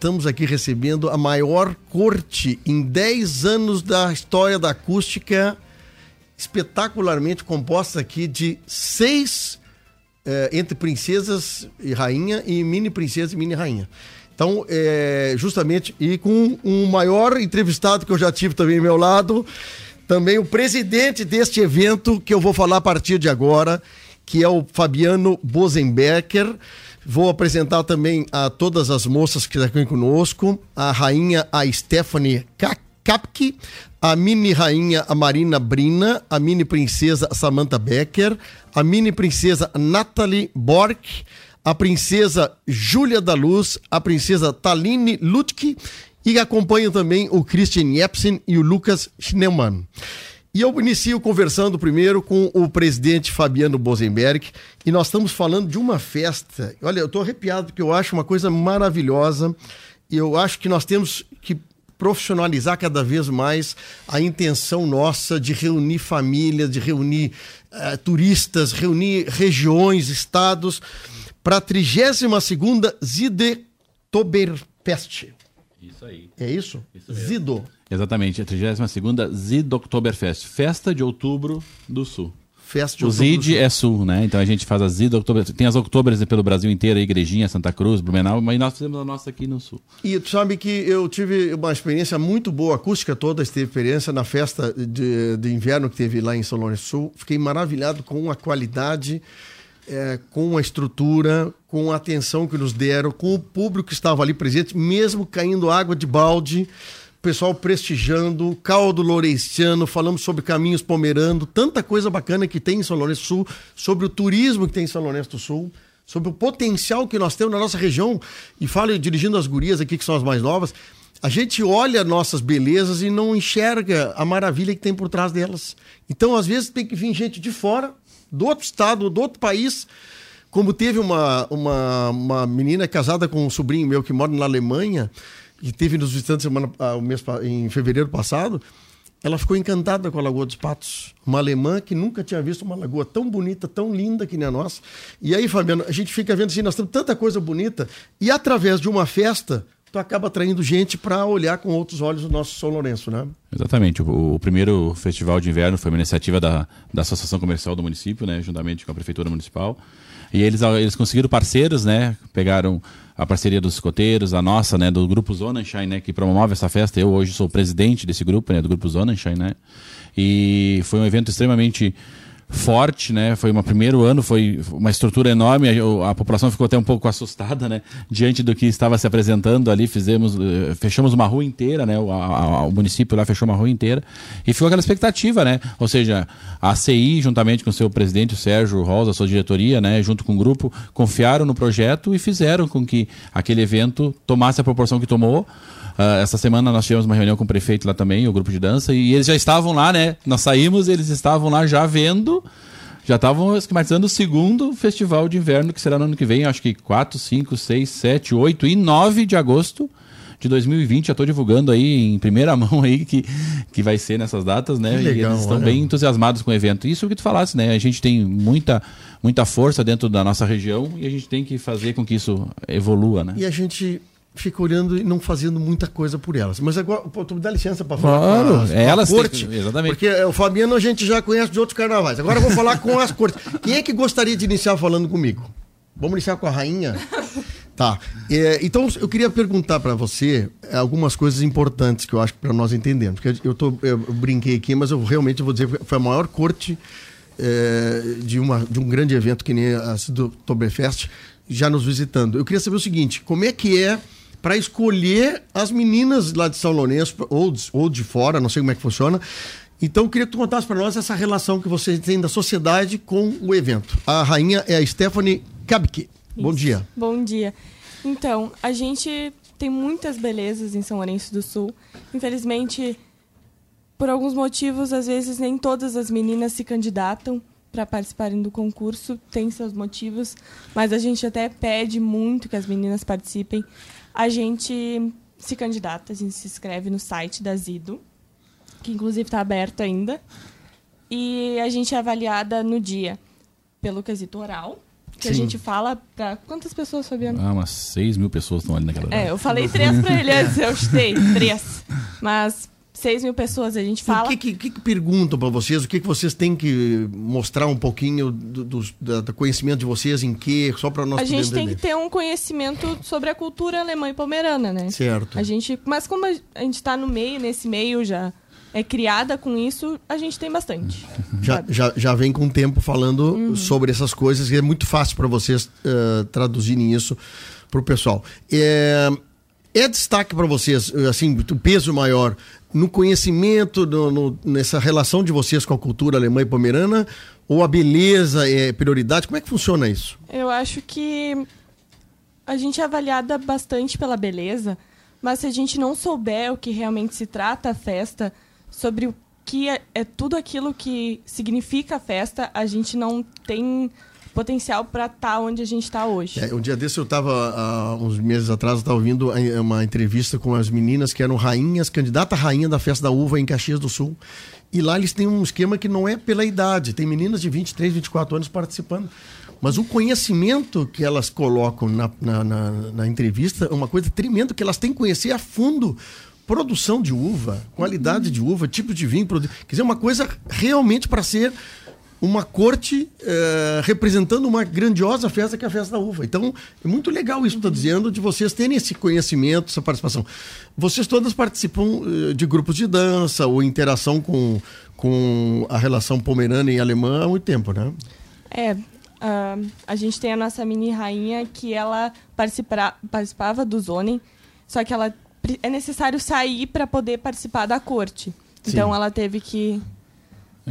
estamos aqui recebendo a maior corte em 10 anos da história da acústica, espetacularmente composta aqui de seis é, entre princesas e rainha e mini princesa e mini rainha. Então, é, justamente, e com um maior entrevistado que eu já tive também ao meu lado, também o presidente deste evento, que eu vou falar a partir de agora, que é o Fabiano Bosenbecker. Vou apresentar também a todas as moças que estão conosco, a rainha, a Stephanie Kapke, a mini rainha, a Marina Brina, a mini princesa Samantha Becker, a mini princesa Natalie Bork, a princesa Júlia da Luz, a princesa Taline Lutke e acompanham também o Christian Jepsen e o Lucas Schnellmann. E eu inicio conversando primeiro com o presidente Fabiano Bosenberg e nós estamos falando de uma festa. Olha, eu estou arrepiado porque eu acho uma coisa maravilhosa e eu acho que nós temos que profissionalizar cada vez mais a intenção nossa de reunir famílias, de reunir uh, turistas, reunir regiões, estados, para a 32ª Zidetoberfest. Isso aí. É isso? isso Zido. Exatamente, a 32ª Zidoktoberfest, Festa de Outubro do Sul. Festa de o ZID é sul, né? Então a gente faz a ZID Oktober. Tem as Octobers pelo Brasil inteiro, Igrejinha, Santa Cruz, Blumenau, mas nós fizemos a nossa aqui no sul. E tu sabe que eu tive uma experiência muito boa, acústica toda, teve experiência na festa de, de inverno que teve lá em São Lourenço Sul. Fiquei maravilhado com a qualidade, é, com a estrutura, com a atenção que nos deram, com o público que estava ali presente, mesmo caindo água de balde pessoal prestigiando, caldo lourenciano, falamos sobre caminhos pomerando, tanta coisa bacana que tem em São Lourenço do Sul, sobre o turismo que tem em São Lourenço do Sul, sobre o potencial que nós temos na nossa região. E falo dirigindo as gurias aqui, que são as mais novas, a gente olha nossas belezas e não enxerga a maravilha que tem por trás delas. Então, às vezes, tem que vir gente de fora, do outro estado, do outro país. Como teve uma, uma, uma menina casada com um sobrinho meu que mora na Alemanha, e teve nos visitantes semana, ah, o mês, em fevereiro passado, ela ficou encantada com a Lagoa dos Patos. Uma alemã que nunca tinha visto uma lagoa tão bonita, tão linda que nem a nossa. E aí, Fabiano, a gente fica vendo assim, nós temos tanta coisa bonita, e através de uma festa, tu acaba atraindo gente para olhar com outros olhos o nosso São Lourenço, né? Exatamente. O, o, primeiro festival de inverno foi uma iniciativa da, da Associação Comercial do município, né, juntamente com a Prefeitura Municipal. E eles, eles conseguiram parceiros, né? Pegaram a parceria dos escoteiros, a nossa, né, do grupo Zonenschein, né, que promove essa festa. Eu hoje sou presidente desse grupo, né, do grupo Zonenschein, né? E foi um evento extremamente forte, né? Foi um primeiro ano, foi uma estrutura enorme. A, a, população ficou até um pouco assustada, né? Diante do que estava se apresentando ali, fizemos, uh, fechamos uma rua inteira, né? O, a, o, município lá fechou uma rua inteira e ficou aquela expectativa, né? Ou seja, a CI, juntamente com o seu presidente, o Sérgio Rosa, a sua diretoria, né? Junto com o grupo, confiaram no projeto e fizeram com que aquele evento tomasse a proporção que tomou. Uh, essa semana nós tivemos uma reunião com o prefeito lá também, o grupo de dança, e eles já estavam lá, né? Nós saímos, eles estavam lá já vendo, já estavam esquematizando o segundo festival de inverno, que será no ano que vem, acho que 4, 5, 6, 7, 8 e 9 de agosto de 2020. Já estou divulgando aí em primeira mão aí que, que vai ser nessas datas, né? Legal, e eles estão olha. bem entusiasmados com o evento. Isso que tu falasse, né? A gente tem muita, muita força dentro da nossa região e a gente tem que fazer com que isso evolua, né? E a gente fica olhando e não fazendo muita coisa por elas. Mas agora, pô, tu me dá licença para falar claro, com, as, é elas a corte, tem, exatamente. porque o Fabiano a gente já conhece de outros carnavais. Agora eu vou falar com as cortes. Quem é que gostaria de iniciar falando comigo? Vamos iniciar com a rainha? Tá. É, então eu queria perguntar para você algumas coisas importantes que eu acho para nós entendermos. Porque eu, tô, eu brinquei aqui, mas eu realmente vou dizer que foi a maior corte é, de, uma, de um grande evento que nem a do Oktoberfest já nos visitando. Eu queria saber o seguinte: como é que é para escolher as meninas lá de São Lourenço ou, ou de fora, não sei como é que funciona. Então, eu queria que tu contasse para nós essa relação que você tem da sociedade com o evento. A rainha é a Stephanie Kabke. Bom dia. Bom dia. Então, a gente tem muitas belezas em São Lourenço do Sul. Infelizmente, por alguns motivos, às vezes nem todas as meninas se candidatam para participarem do concurso, tem seus motivos, mas a gente até pede muito que as meninas participem a gente se candidata, a gente se inscreve no site da Zido, que inclusive está aberto ainda. E a gente é avaliada no dia pelo quesito oral. que a Sim. gente fala para quantas pessoas, Fabiano? Ah, umas 6 mil pessoas estão ali naquela. É, eu falei três pra ele antes, eu chutei três. Mas seis mil pessoas a gente O fala. que, que, que que perguntam para vocês? O que, que vocês têm que mostrar um pouquinho do, da- do conhecimento de vocês em que? Só para nós A gente tem que entender. ter um conhecimento sobre a cultura alemã e pomerana, né? Certo. A gente, mas como a gente tá no meio, nesse meio já é criada com isso, a gente tem bastante. Já, já, já vem com tempo falando Uhum. sobre essas coisas e é muito fácil para vocês eh, traduzirem isso para o pessoal. É, é destaque para vocês, assim, o peso maior no conhecimento, no- no- nessa relação de vocês com a cultura alemã e pomerana, ou a beleza é prioridade? Como é que funciona isso? Eu acho que a gente é avaliada bastante pela beleza, mas se a gente não souber o que realmente se trata a festa, sobre o que é, é tudo aquilo que significa a festa, a gente não tem potencial para estar onde a gente está hoje. É, um dia desse eu estava, há uns meses atrás, eu estava ouvindo a- uma entrevista com as meninas que eram rainhas, candidata rainha da Festa da Uva em Caxias do Sul. E lá eles têm um esquema que não é pela idade, tem meninas de 23, 24 anos participando. Mas o conhecimento que elas colocam na, na, na- na entrevista é uma coisa tremenda, que elas têm que conhecer a fundo produção de uva, qualidade de uva, tipo de vinho. Quer dizer, uma coisa realmente para ser uma corte eh, representando uma grandiosa festa que é a festa da uva. Então, é muito legal isso que estou dizendo, de vocês terem esse conhecimento, essa participação. Vocês todas participam eh, de grupos de dança ou interação com, com a relação pomerana e alemã há muito tempo, né? É, ah, a gente tem a nossa mini rainha que ela participara- participava do Zonen, só que ela é necessário sair para poder participar da corte. Sim. Então ela teve que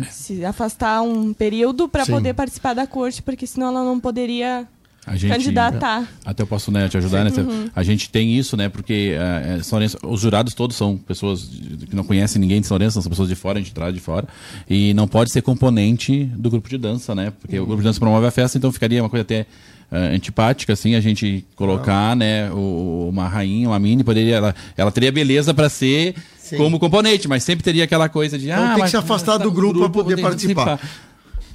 se afastar um período para poder participar da corte, porque senão ela não poderia A gente, candidatar. Até eu posso né, te ajudar, né? Uhum. A gente tem isso, né? Porque eh, São Lourenço- os jurados todos são pessoas que não conhecem ninguém de São Lourenço, são pessoas de fora, a gente traz de fora. E não pode ser componente do grupo de dança, né? Porque o grupo de dança promove a festa, então ficaria uma coisa até eh, antipática, assim, a gente colocar, né, o- uma rainha, uma mini, poderia, ela, ela teria beleza para ser Sim. como componente, mas sempre teria aquela coisa de. Então ah, tem que se afastar mas do tá grupo pra poder participar.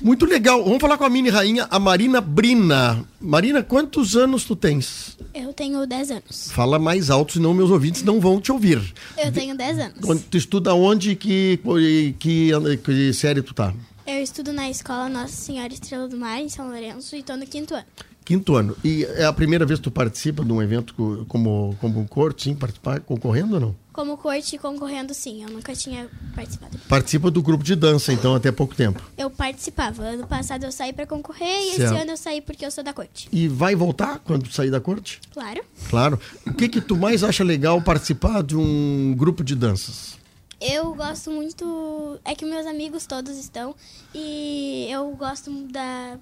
Muito legal. Vamos falar com a mini rainha, a Marina Brina. Marina, quantos anos tu tens? Eu tenho 10 anos. Fala mais alto, senão meus ouvintes não vão te ouvir. Eu tenho 10 anos. Tu estuda onde e que, que, que série tu tá? Eu estudo na escola Nossa Senhora Estrela do Mar, em São Lourenço, e tô no quinto ano. Quinto ano. E é a primeira vez que tu participa de um evento co- como, como um corte, sim? Participar, concorrendo ou não? Como corte concorrendo, sim. Eu nunca tinha participado. Participa do grupo de dança, então, até pouco tempo. Eu participava. Ano passado eu saí pra concorrer e Certo. esse ano eu saí porque eu sou da corte. E vai voltar quando sair da corte? Claro. Claro. O que que tu mais acha legal participar de um grupo de danças? Eu gosto muito. É que meus amigos todos estão e eu gosto da.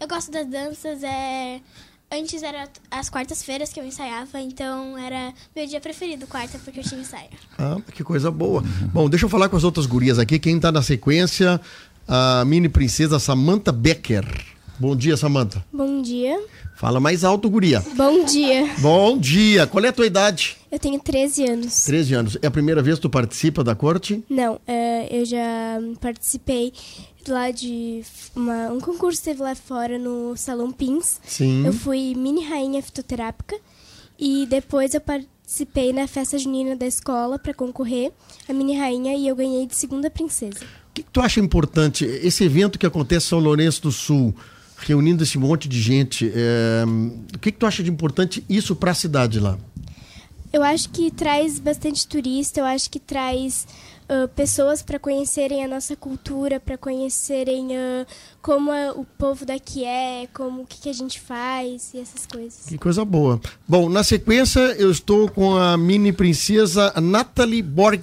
Eu gosto das danças. É. Antes era as quartas-feiras que eu ensaiava, então era meu dia preferido, quarta, porque eu tinha ensaio. Ah, que coisa boa. Bom, deixa eu falar com as outras gurias aqui. Quem tá na sequência, a mini princesa Samantha Becker. Bom dia, Samantha. Bom dia. Fala mais alto, guria. Bom dia. Bom dia. Qual é a tua idade? Eu tenho 13 anos. 13 anos. É a primeira vez que tu participa da corte? Não, é, eu já participei lá de uma- um concurso que teve lá fora no Salão Pins. Sim. Eu fui mini rainha fitoterápica e depois eu participei na festa junina da escola para concorrer a mini rainha e eu ganhei de segunda princesa. O que, que tu acha importante? Esse evento que acontece em São Lourenço do Sul, reunindo esse monte de gente, é, o que, que tu acha de importante isso para a cidade lá? Eu acho que traz bastante turista, eu acho que traz ah, pessoas para conhecerem a nossa cultura, para conhecerem ah, como o povo daqui é, como o que, que a gente faz e essas coisas. Que coisa boa. Bom, na sequência eu estou com a mini princesa Nathalie Borg.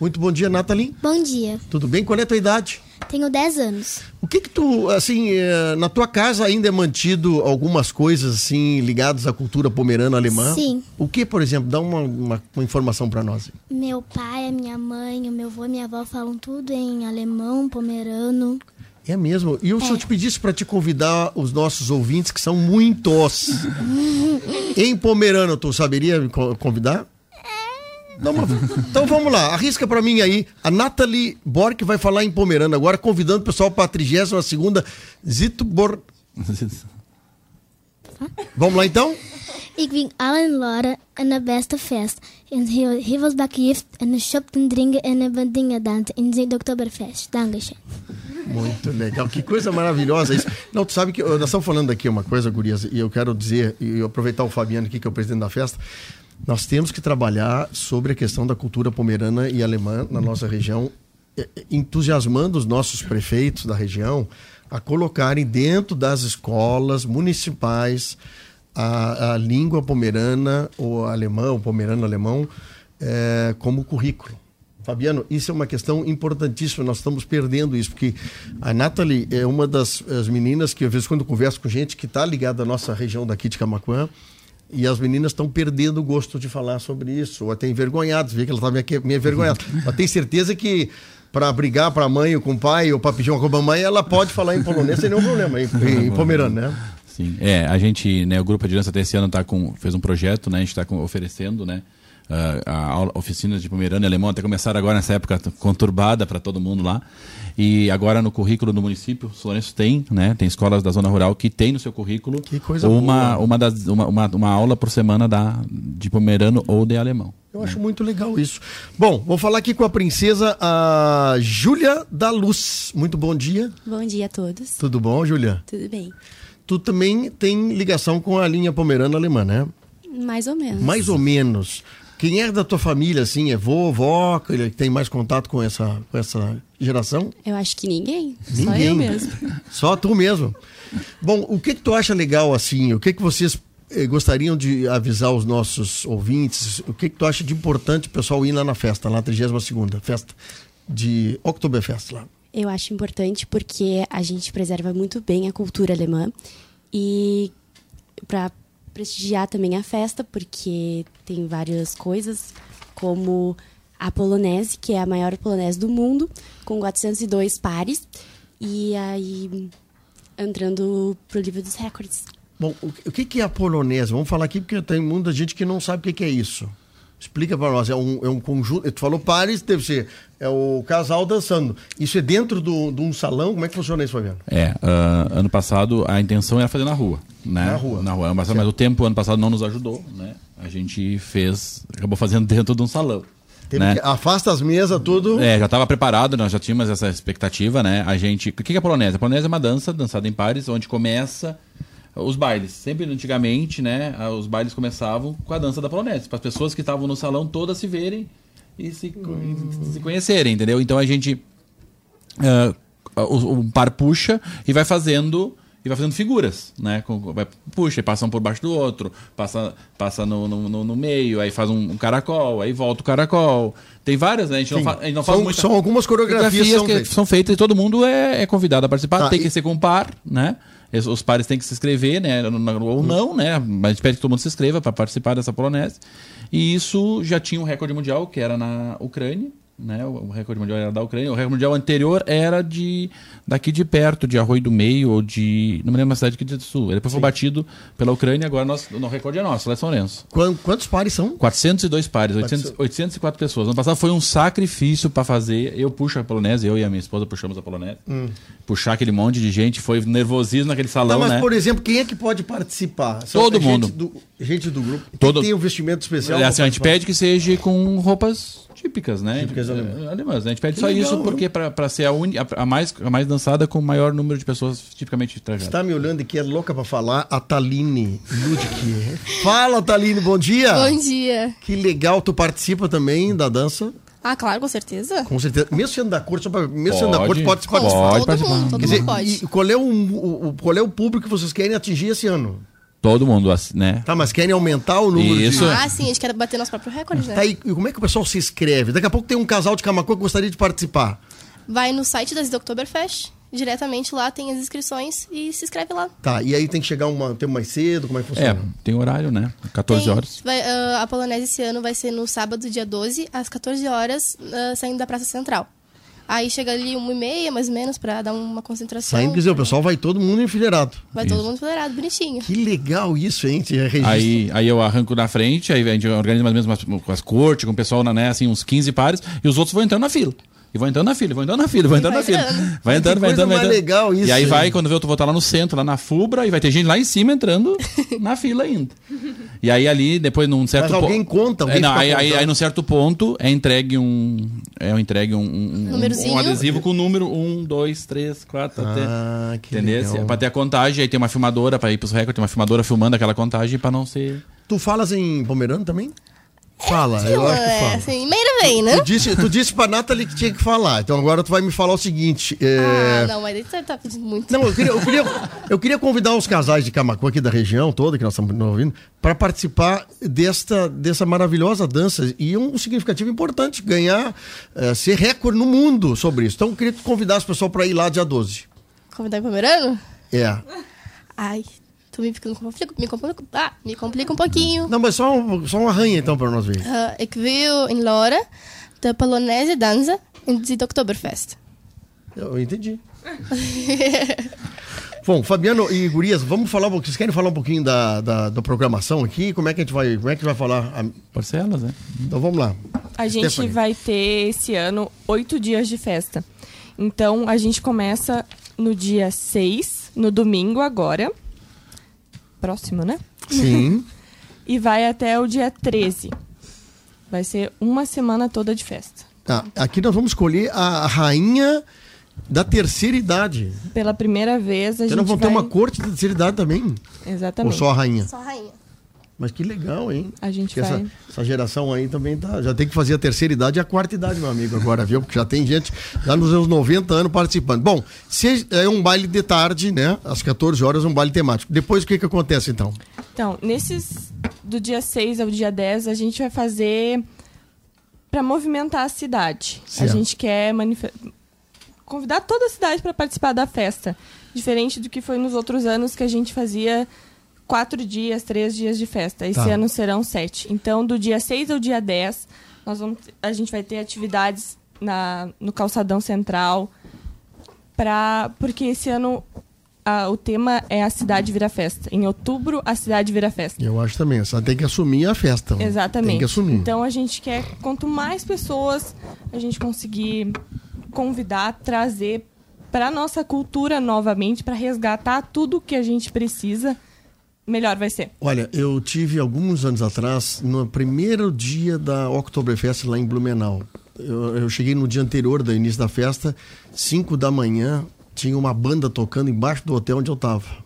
Muito bom dia, Nathalie. Bom dia, Tudo bem? Qual é a tua idade? Tenho 10 anos. O que que tu, assim, eh, na tua casa ainda é mantido algumas coisas, assim, ligadas à cultura pomerana alemã? Sim. O que, por exemplo? Dá uma, uma, uma informação para nós. Meu pai, a minha mãe, o meu avô e minha avó falam tudo em alemão, pomerano. É mesmo. E eu, se eu te pedisse para te convidar os nossos ouvintes, que são muitos, em pomerano, tu saberia me co- convidar? Não, então vamos lá, arrisca para mim aí. A Nathalie Bork vai falar em pomerano agora, convidando o pessoal para a 32 Zitbor... Vamos lá então? Ik wink allen Laura en de beste fest. En heel, heel veel bak gift en de shop te drinken en dingen dansen in zijn Oktoberfest. Dankeschön. Muito legal, que coisa maravilhosa isso. Não, tu sabe que nós estamos falando aqui uma coisa, Gurias, e eu quero dizer, e aproveitar o Fabiano aqui, que é o presidente da festa, nós temos que trabalhar sobre a questão da cultura pomerana e alemã na nossa região, entusiasmando os nossos prefeitos da região a colocarem dentro das escolas municipais a, a língua pomerana, ou alemã, ou pomerano-alemão, é, como currículo. Fabiano, isso é uma questão importantíssima, nós estamos perdendo isso, porque a Nathalie é uma das meninas que, às vezes, quando converso com gente que está ligada à nossa região daqui de Camacuã, e as meninas estão perdendo o gosto de falar sobre isso, ou até envergonhadas, vê que ela está meio envergonhada. Mas tem certeza que para brigar para a mãe ou com o pai, ou para pedir uma com a mãe, ela pode falar em polonês sem nenhum problema, em, em pomerano, né? Sim, é, a gente, né, o Grupo Adirança até esse ano tá com, fez um projeto, né, a gente está oferecendo, né, a, a oficinas de pomerano e alemão, até começaram agora nessa época conturbada para todo mundo lá, e agora no currículo do município, o Lourenço tem, né, tem escolas da zona rural que tem no seu currículo uma, uma, das, uma, uma, uma, aula por semana da, de pomerano ou de alemão. Eu acho muito legal isso. Bom, vou falar aqui com a princesa, a Júlia da Luz. Muito bom dia. Bom dia a todos. Tudo bom, Júlia? Tudo bem tu também tem ligação com a linha pomerana alemã, né? Mais ou menos. Mais ou menos. Quem é da tua família, assim, é vô, vó, que tem mais contato com essa, com essa geração? Eu acho que ninguém. ninguém. Só eu mesmo. Só tu mesmo. Bom, o que que tu acha legal, assim? O que que vocês eh, gostariam de avisar os nossos ouvintes? O que que tu acha de importante o pessoal ir lá na festa, lá na 32ª festa de Oktoberfest lá? Eu acho importante porque a gente preserva muito bem a cultura alemã e para prestigiar também a festa, porque tem várias coisas, como a polonese, que é a maior polonese do mundo, com 402 pares, e aí entrando pro livro dos recordes. Bom, o que é a polonese? Vamos falar aqui porque tem muita gente que não sabe o que é isso. Explica para nós, é um, é um conjunto. Tu falou pares, deve ser. É o casal dançando. Isso é dentro do, de um salão? Como é que funciona isso, Fabiano? É, uh, ano passado a intenção era fazer na rua. Né? Na rua. Na rua. Mas, mas o tempo ano passado não nos ajudou, né? A gente fez, acabou fazendo dentro de um salão. Né? afasta as mesas, tudo. É, já estava preparado, nós já tínhamos essa expectativa, né? A gente. O que é a polonese? A polonese é uma dança, dançada em pares, onde começa os bailes. Sempre antigamente, né, os bailes começavam com a dança da polonese, para as pessoas que estavam no salão todas se verem e se, hum. se conhecerem, entendeu? Então a gente uh, o, o, par puxa e vai fazendo e vai fazendo figuras, né? Vai, puxa, e passam por baixo do outro, passa, passa no, no, no meio, aí faz um, um, caracol, aí volta o caracol. Tem várias, né? A gente não, fa, a gente não são, faz muita... São algumas coreografias, coreografias são, que feitas. são feitas e todo mundo é, é convidado a participar. Tá, tem que ser com par, né? Os pares têm que se inscrever, né? Ou não, né? Mas a gente pede que todo mundo se inscreva para participar dessa polonese. E isso já tinha um recorde mundial, que era na Ucrânia né? O recorde mundial era da Ucrânia. O recorde mundial anterior era de daqui de perto, de Arroio do Meio ou de. Não me lembro a cidade aqui do Sul. Ele depois foi batido pela Ucrânia, agora nós, o recorde é nosso, lá é São Lourenço. Quantos pares são? 402 pares, 800, 804 pessoas. No passado foi um sacrifício para fazer. Eu puxo a polonese, eu e a minha esposa puxamos a polonese. Hum. Puxar aquele monte de gente, foi nervosismo naquele salão. Não, mas, né? por exemplo, quem é que pode participar? São Todo mundo. Gente do, gente do grupo. Todo... Tem um vestimento especial? É, assim, a gente pede que seja com roupas típicas, né? Típicas alemãs. Alemãs. Né? A gente pede que só legal, isso porque para ser a, uni, a, a, mais, a mais dançada com o maior número de pessoas tipicamente trajadas. Está me olhando aqui, é louca para falar, a Taline Ludwig. Fala, Taline, bom dia! Bom dia! Que legal, tu participa também da dança? Ah, claro, com certeza. Com certeza. Mesmo sendo da corte, mesmo pode, sendo da corte, pode, pode, pode participar. Todo mundo, todo mundo pode. qual é o, o, qual é o público que vocês querem atingir esse ano? Todo mundo, né? Tá, mas querem aumentar o número Isso. de... Ah, sim, a gente quer bater nosso próprio recorde, né? Tá, e como é que o pessoal se inscreve? Daqui a pouco tem um casal de Camacuã que gostaria de participar. Vai no site das Oktoberfest, diretamente lá tem as inscrições e se inscreve lá. Tá, e aí tem que chegar um tempo mais cedo, como é que funciona? É, tem horário, né? 14 tem, horas. Vai, uh, a Polonese esse ano vai ser no sábado, dia 12, às 14 horas, uh, saindo da Praça Central. Aí chega ali uma e meia, mais ou menos, para dar uma concentração. Saindo, quer dizer, o pessoal vai todo mundo enfileirado. Vai isso. todo mundo enfileirado, bonitinho. Que legal isso, hein? Aí, aí eu arranco na frente, aí a gente organiza mais ou menos com as cortes, com o pessoal, né, assim, uns 15 pares, e os outros vão entrando na fila. E vão entrando na fila, vão entrando na fila, vão entrando na fila. Vai entrando, vai entrando, vai entrando. legal isso, E aí vai, quando vê, eu vou estar lá no centro, lá na Fubra, e vai ter gente lá em cima entrando na fila ainda. E aí ali, depois num certo Mas alguém po- conta, alguém É, não, aí, aí, contando. aí num certo ponto é entregue um. É entregue um, um, um- um adesivo com o número 1, 2, 3, 4, até. Ah, que Entendeu? legal. É Pra ter a contagem, aí tem uma filmadora pra ir pros recordes, tem uma filmadora filmando aquela contagem pra não ser. Tu falas em pomerano também? Fala, eu acho que é, fala. assim, vem, né? Tu disse, tu disse pra Nathalie que tinha que falar, então agora tu vai me falar o seguinte. é, Ah, não, mas aí você tá pedindo muito. Não, eu queria, eu, queria, eu queria convidar os casais de Camacuã aqui da região toda, que nós estamos ouvindo, para participar desta, dessa maravilhosa dança. E um significativo importante, ganhar, eh, ser recorde no mundo sobre isso. Então eu queria convidar as pessoas para ir lá dia 12. Convidar em Pomerano? É. Ai, tu me, fica- me, complica, ah, me complica um pouquinho. Não, mas só um, só um arranha então para nós ver. Uh, ik wil in Lora de Polonaise dansen in het Oktoberfest. Eu entendi. Bom, Fabiano e Gurias, vamos falar um. Vocês querem falar um pouquinho da, da, da programação aqui? Como é que a gente vai, como é que a gente vai falar? Ah, Parcelas, né? Então vamos lá. A gente Stephanie. vai ter esse ano oito dias de festa. Então a gente começa no dia 6, no domingo agora. Próximo, né? Sim. E vai até o dia 13. Vai ser uma semana toda de festa. Tá, aqui nós vamos escolher a rainha da terceira idade. Pela primeira vez a Vocês gente não vão vai... ter uma corte da terceira idade também? Ou Exatamente. só a rainha? Só rainha. Mas que legal, hein? A gente essa, essa geração aí também tá, já tem que fazer a terceira idade e a quarta idade, meu amigo, agora, viu? Porque já tem gente já nos seus 90 anos participando. Bom, se é um baile de tarde, né? Às 14 horas, um baile temático. Depois o que que acontece, então? Então, nesses do dia 6 ao dia 10, a gente vai fazer para movimentar a cidade. Certo. A gente quer manife- convidar toda a cidade para participar da festa. Diferente do que foi nos outros anos que a gente fazia quatro dias, três dias de festa. Esse Tá. ano serão sete. Então, do dia 6 ao dia 10, nós vamos, a gente vai ter atividades na, no calçadão central. Pra, porque esse ano o tema é a cidade vira festa. Em outubro, a cidade vira festa. Eu acho também, só tem que assumir a festa. Exatamente. Tem que assumir. Então a gente quer, quanto mais pessoas a gente conseguir convidar, trazer para nossa cultura novamente, para resgatar tudo que a gente precisa, melhor vai ser. Olha, eu tive alguns anos atrás, no primeiro dia da Oktoberfest lá em Blumenau. Eu, eu cheguei no dia anterior do início da festa, 5 da manhã, tinha uma banda tocando embaixo do hotel onde eu tava.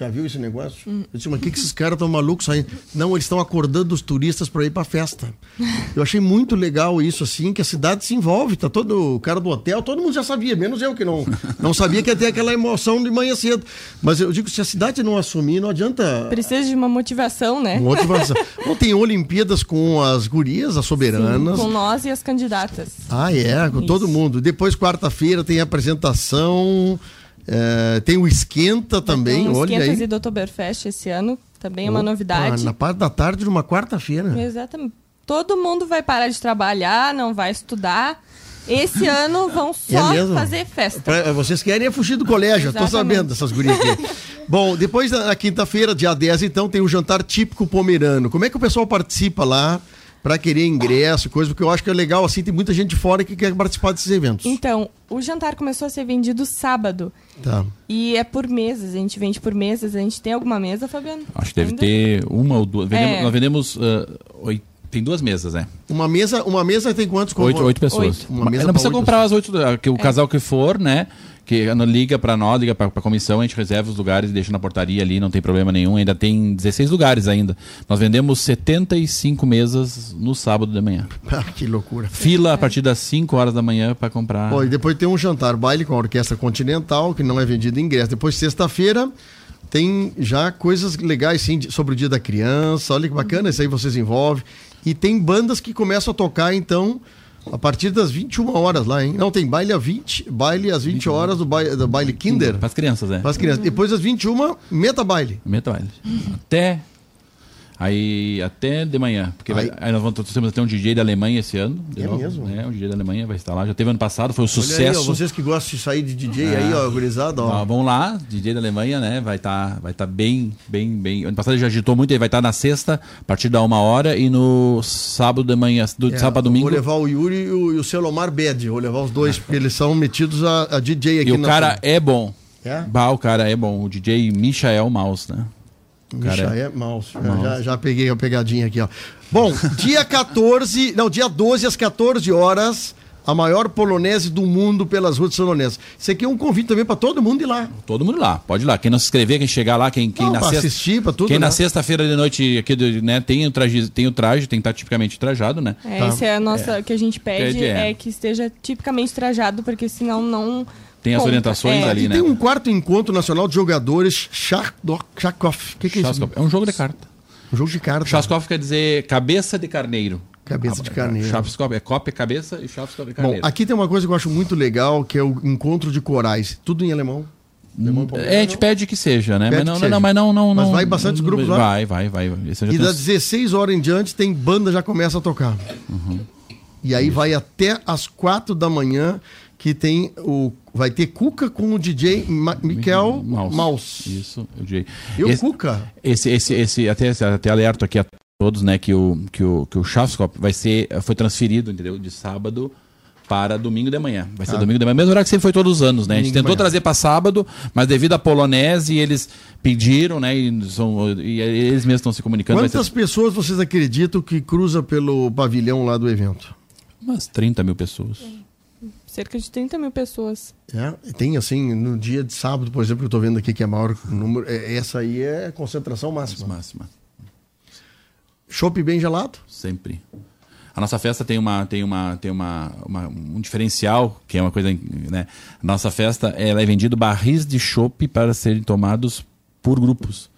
Já viu esse negócio? Hum. Eu disse, mas o que, que esses caras estão malucos aí? Não, eles estão acordando os turistas para ir para festa. Eu achei muito legal isso, assim, que a cidade se envolve. Tá todo o cara do hotel, todo mundo já sabia, menos eu que não, não sabia que ia ter aquela emoção de manhã cedo. Mas eu digo, se a cidade não assumir, não adianta Precisa de uma motivação, né? motivação. Bom, tem Olimpíadas com as gurias, as soberanas. Com nós e as candidatas. Ah, é, com Isso. todo mundo. Depois, quarta-feira, tem a apresentação. É, tem o Esquenta também, Tem olha Esquentas aí. e do Oktoberfest esse ano, também é uma Opa, novidade. Na parte da tarde de uma quarta-feira. Exatamente. Todo mundo vai parar de trabalhar, não vai estudar. Esse ano vão É só mesmo? fazer festa. Pra- vocês querem é fugir do colégio, Exatamente. sabendo dessas gurias aqui. Bom, depois na na quinta-feira, dia 10, então, tem o jantar típico pomerano. Como é que o pessoal participa lá para querer ingresso, coisa? Porque eu acho que é legal, assim, tem muita gente de fora que quer participar desses eventos. Então, o jantar começou a ser vendido sábado. Tá. E é por mesas, a gente vende por mesas. A gente tem alguma mesa, Fabiano? Acho que deve Ainda? ter uma ou duas. Vendemos- É. Nós vendemos. ah, oito- tem duas mesas, né? Uma mesa, uma mesa tem quantos? Oito, oito pessoas. Oito. Uma mesa não precisa oito comprar as oito. ah, Que o casal que for, né? Que liga pra nós, liga pra, pra comissão, a gente reserva os lugares e deixa na portaria ali, não tem problema nenhum. Ainda tem 16 lugares ainda. Nós vendemos 75 mesas no sábado de manhã. Ah, que loucura. Fila a partir das 5 horas da manhã pra comprar. Bom, e depois tem um jantar baile com a Orquestra Continental, que não é vendido ingresso. Depois, sexta-feira, tem já coisas legais, sim, sobre o Dia da Criança. Olha que bacana, isso aí vocês envolvem. E tem bandas que começam a tocar, então, a partir das 21 horas lá, hein? Não, tem baile, a 20, baile às 20 horas do baile, do baile Kinder, Para as crianças, né? para as crianças. Depois, às 21, meta baile. Meta baile. Até. Aí até de manhã. Porque vai- Aí- aí nós vamos nós temos até um DJ da Alemanha esse ano. É novo, mesmo? né? Um DJ da Alemanha vai estar lá. Já teve ano passado, foi um Olha aí, ó, sucesso. vocês que gostam de sair de DJ aí, ó, gurizada, ó. Ó, vamos lá, DJ da Alemanha, né? Vai estar vai tá bem, bem, bem. Ano passado ele já agitou muito, ele vai estar na sexta, a partir da uma hora, e no sábado de manhã, do É, sábado domingo. Vou levar o Yuri e o, e o Selomar Bed, vou levar os dois, porque eles são metidos a, a DJ aqui E o cara é bom. É? Bah, o cara é bom. O DJ Michael Maus, né? O cara Micha, é mouse. Já, já, já peguei a pegadinha aqui, ó. Bom, dia 14, não, dia 12 às 14 horas, a maior polonese do mundo pelas ruas de São Lourenço. Isso aqui é um convite também para todo mundo ir lá. Todo mundo lá, pode ir lá. Quem não se inscrever, quem chegar lá, quem, quem Não, na pra sexta. assistir, pra tudo, Quem né? na sexta-feira de noite aqui, né, tem o traje, tem o traje, tem que estar tipicamente trajado, né? É, Tá. Esse é a nossa, que a gente pede, Pede, é. é. que esteja tipicamente trajado, porque senão não... Tem as conta. orientações É. ali, né? tem um quarto encontro nacional de jogadores. Chakov. O que, que é isso? É um jogo de carta. Um jogo de carta. Chaskov quer dizer cabeça de carneiro. Cabeça de carneiro. Chaskov é cópia, cabeça e Chaskov é Bom, carneiro. aqui tem uma coisa que eu acho muito legal, que é o encontro de corais. Tudo em alemão. Alemão É, a gente pede que seja, né? Mas não, não, não, mas não, não, Mas vai bastantes grupos lá? Vai, vai, vai. E tenho- das 16 horas em diante tem banda já começa a tocar. Uhum. E aí vai até as 4 da manhã que tem o vai ter Cuca com o DJ Ma Michael Maus. Maus. Isso, o DJ. E o Esse- Cuca? Esse, esse, esse até, até alerto aqui a todos, né, que o, que o, que o vai ser, foi transferido, entendeu? De sábado para domingo de manhã. Vai ser Ah. domingo de manhã, mesmo horário que sempre foi todos os anos, né? A gente Domingo tentou trazer para sábado, mas devido à polonese, eles pediram, né? E, são, e eles mesmos estão se comunicando. Quantas pessoas vocês acreditam que cruza pelo pavilhão lá do evento? umas 30 mil pessoas. Cerca de 30 mil pessoas. É, tem assim, no dia de sábado, por exemplo, que eu tô vendo aqui que é maior número, é- essa aí é concentração máxima. Máxima. Chopp bem gelado? Sempre. A nossa festa tem uma tem uma tem uma, uma- um diferencial que é uma coisa, né? A nossa festa ela é vendido barris de chopp para serem tomados por grupos.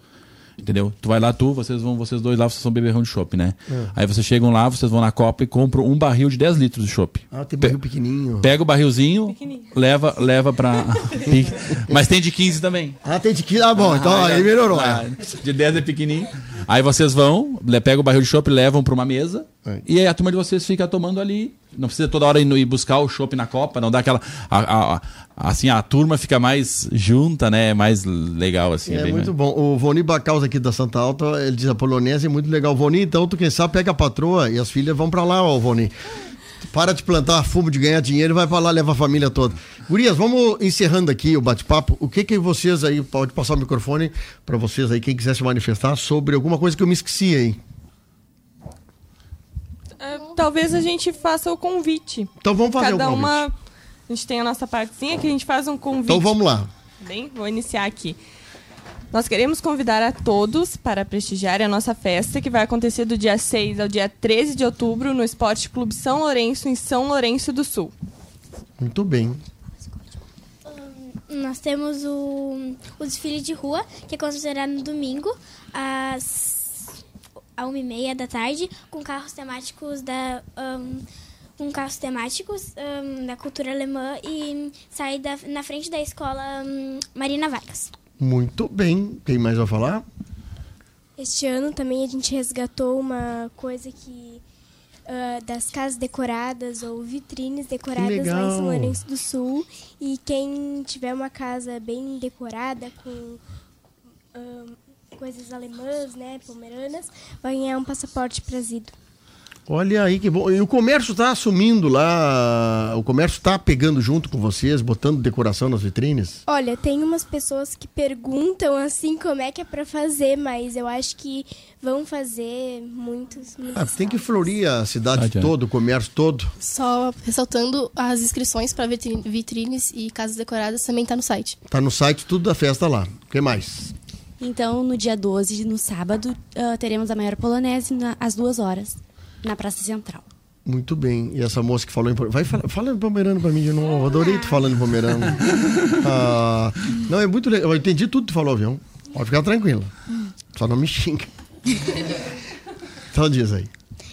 Entendeu? Tu vai lá, tu, vocês vão, vocês dois lá, vocês são beberrão de chopp, né? É. Aí vocês chegam lá, vocês vão na Copa e compram um barril de 10 litros de chopp. Ah, tem Pe- barril pequenininho. Pega o barrilzinho, leva, leva pra. Mas tem de 15 também. Ah, tem de que. Ah, bom, então aí melhorou. Ah, de 10 é pequenininho. Aí vocês vão, le- pegam o barril de chopp, levam pra uma mesa. É. E aí a turma de vocês fica tomando ali. Não precisa toda hora ir, buscar o chopp na copa, não dá aquela. a- a- a- assim, a turma fica mais junta, né? É mais legal, assim. É bem- muito bom. O Voni Bacaus aqui da Santa Alta, ele diz a polonesa é muito legal. Voni, então tu quem sabe pega a patroa e as filhas vão pra lá, ó, Voni. Para de plantar fumo de ganhar dinheiro e vai pra lá, leva a família toda. Gurias, vamos encerrando aqui o bate-papo. O que que vocês aí, pode passar o microfone pra vocês aí, quem quiser se manifestar sobre alguma coisa que eu me esqueci aí. É, talvez a gente faça o convite. Então vamos fazer Cada o convite. uma. A gente tem a nossa partezinha que a gente faz um convite. Então vamos lá. Bem, vou iniciar aqui. Nós queremos convidar a todos para prestigiar a nossa festa, que vai acontecer do dia 6 ao dia 13 de outubro no Esporte Clube São Lourenço, em São Lourenço do Sul. Muito bem. Nós temos o, o desfile de rua, que acontecerá no domingo, às a uma e meia da tarde, com carros temáticos da. ahn, com carros temáticos ahn, da cultura alemã e sai da, na frente da escola ahn, Marina Vargas. Muito bem. Quem mais vai falar? Este ano também a gente resgatou uma coisa que ah, das casas decoradas ou vitrines decoradas lá em. São Lourenço do Sul. E quem tiver uma casa bem decorada com ah, coisas alemãs, né, pomeranas, vai ganhar um passaporte prazido. Olha aí que bom. E o comércio está assumindo lá, o comércio está pegando junto com vocês, botando decoração nas vitrines? Olha, tem umas pessoas que perguntam assim como é que é pra fazer, mas eu acho que vão fazer muitos. muitos Ah, tem que florir a cidade Adianta. toda, o comércio todo. Só ressaltando, as inscrições para vitrines e casas decoradas também tá no site. Tá no site tudo da festa lá. O que mais? Então, no dia 12, no sábado, ah, teremos a maior polonese na- às duas horas, na Praça Central. Muito bem. E essa moça que falou em... Vai fala, fala em pomerano pra mim de novo. Adorei tu falando em pomerano. Ah, não, é muito legal. Eu entendi tudo que tu falou, avião. Pode ficar tranquila. Só não me xinga. Então diz aí.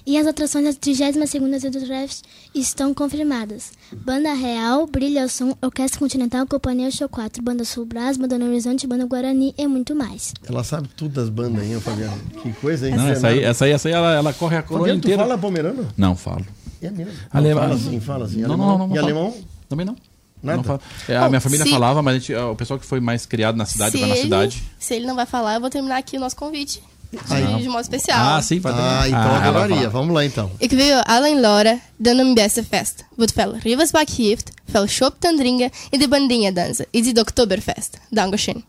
E as atrações da 32ª Edufest estão confirmadas. Banda Real, Brilha o Som, Orquestra Continental, Companhia Show 4, Banda Sul Brás, Banda No Horizonte, Banda Guarani e muito mais. Ela sabe tudo das bandas aí, Fabiano. Que coisa, hein? Não, essa aí, essa aí, essa aí ela, ela corre a colônia Fabiano, tu inteira. fala pomerano? Não, falo. É mesmo. Alemão. Fala assim, fala assim. Não, não, não, não E falo. alemão? Também não. Nada? Não. É, a Bom, minha família se- falava, mas a gente, o pessoal que foi mais criado na cidade, se, vai na ele, cidade. se ele não vai falar, eu vou terminar aqui o nosso convite. De, de modo especial. Ah, sim, vai Ah, então vai adoraria. Vamos lá, então. Ik wil allen Laura de een beste fest. Wat veel Rivasbach heeft, veel shop ten drinken en de bandinha dansen. E de Oktoberfest. Dankeschön.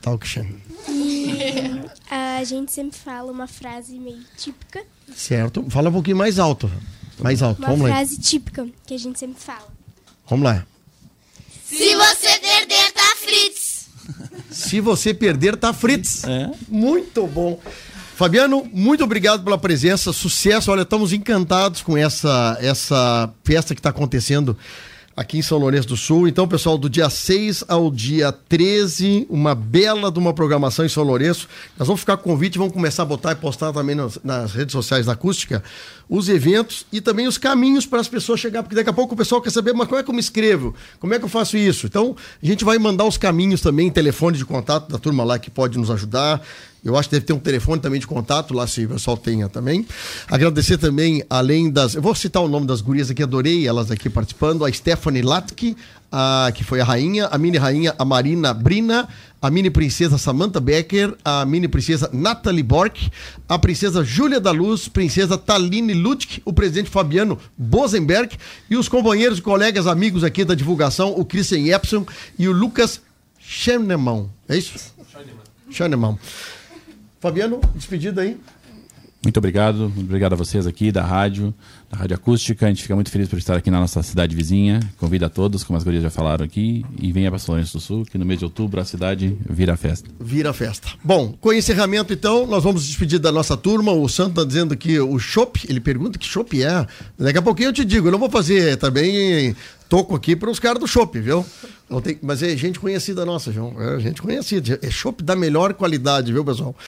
Talkshow. A gente sempre fala uma frase meio típica. Certo. Fala um pouquinho mais alto. Mais alto. Uma Vamos lá. frase típica que a gente sempre fala. Vamos lá. Se você perder, tá Fritz. Se você perder, tá Fritz. É. Muito bom. Fabiano, muito obrigado pela presença, sucesso. Olha, estamos encantados com essa, essa festa que está acontecendo aqui em São Lourenço do Sul. Então, pessoal, do dia 6 ao dia 13, uma bela de uma programação em São Lourenço. Nós vamos ficar com convite, vamos começar a botar e postar também nas, nas redes sociais da Acústica os eventos e também os caminhos para as pessoas chegar, porque daqui a pouco o pessoal quer saber, mas como é que eu me inscrevo? Como é que eu faço isso? Então, a gente vai mandar os caminhos também, telefone de contato da turma lá que pode nos ajudar. Eu acho que deve ter um telefone também de contato lá, se o pessoal tenha também. Agradecer também, além das. Eu vou citar o nome das gurias aqui, adorei elas aqui participando. A Stephanie Latke, a, que foi a rainha, a mini rainha, a Marina Brina, a mini princesa Samantha Becker, a mini princesa Natalie Bork, a princesa Júlia da Luz, princesa Taline Lutk, o presidente Fabiano Bosenberg e os companheiros, colegas, amigos aqui da divulgação, o Christian Epson e o Lucas Schenemann. É isso? Schenemann. Fabiano, despedida aí. Muito obrigado, obrigado a vocês aqui da rádio, da Rádio Acústica. A gente fica muito feliz por estar aqui na nossa cidade vizinha. Convida a todos, como as gurias já falaram aqui, e venha para São Lourenço do Sul, que no mês de outubro a cidade vira festa. Vira festa. Bom, com o encerramento, então, nós vamos despedir da nossa turma. O Santo está dizendo que o chopp, ele pergunta que chopp é. Daqui a pouquinho eu te digo, eu não vou fazer também toco aqui para os caras do chopp, viu? Não tem, mas é gente conhecida nossa, João. É gente conhecida. É chopp da melhor qualidade, viu, pessoal?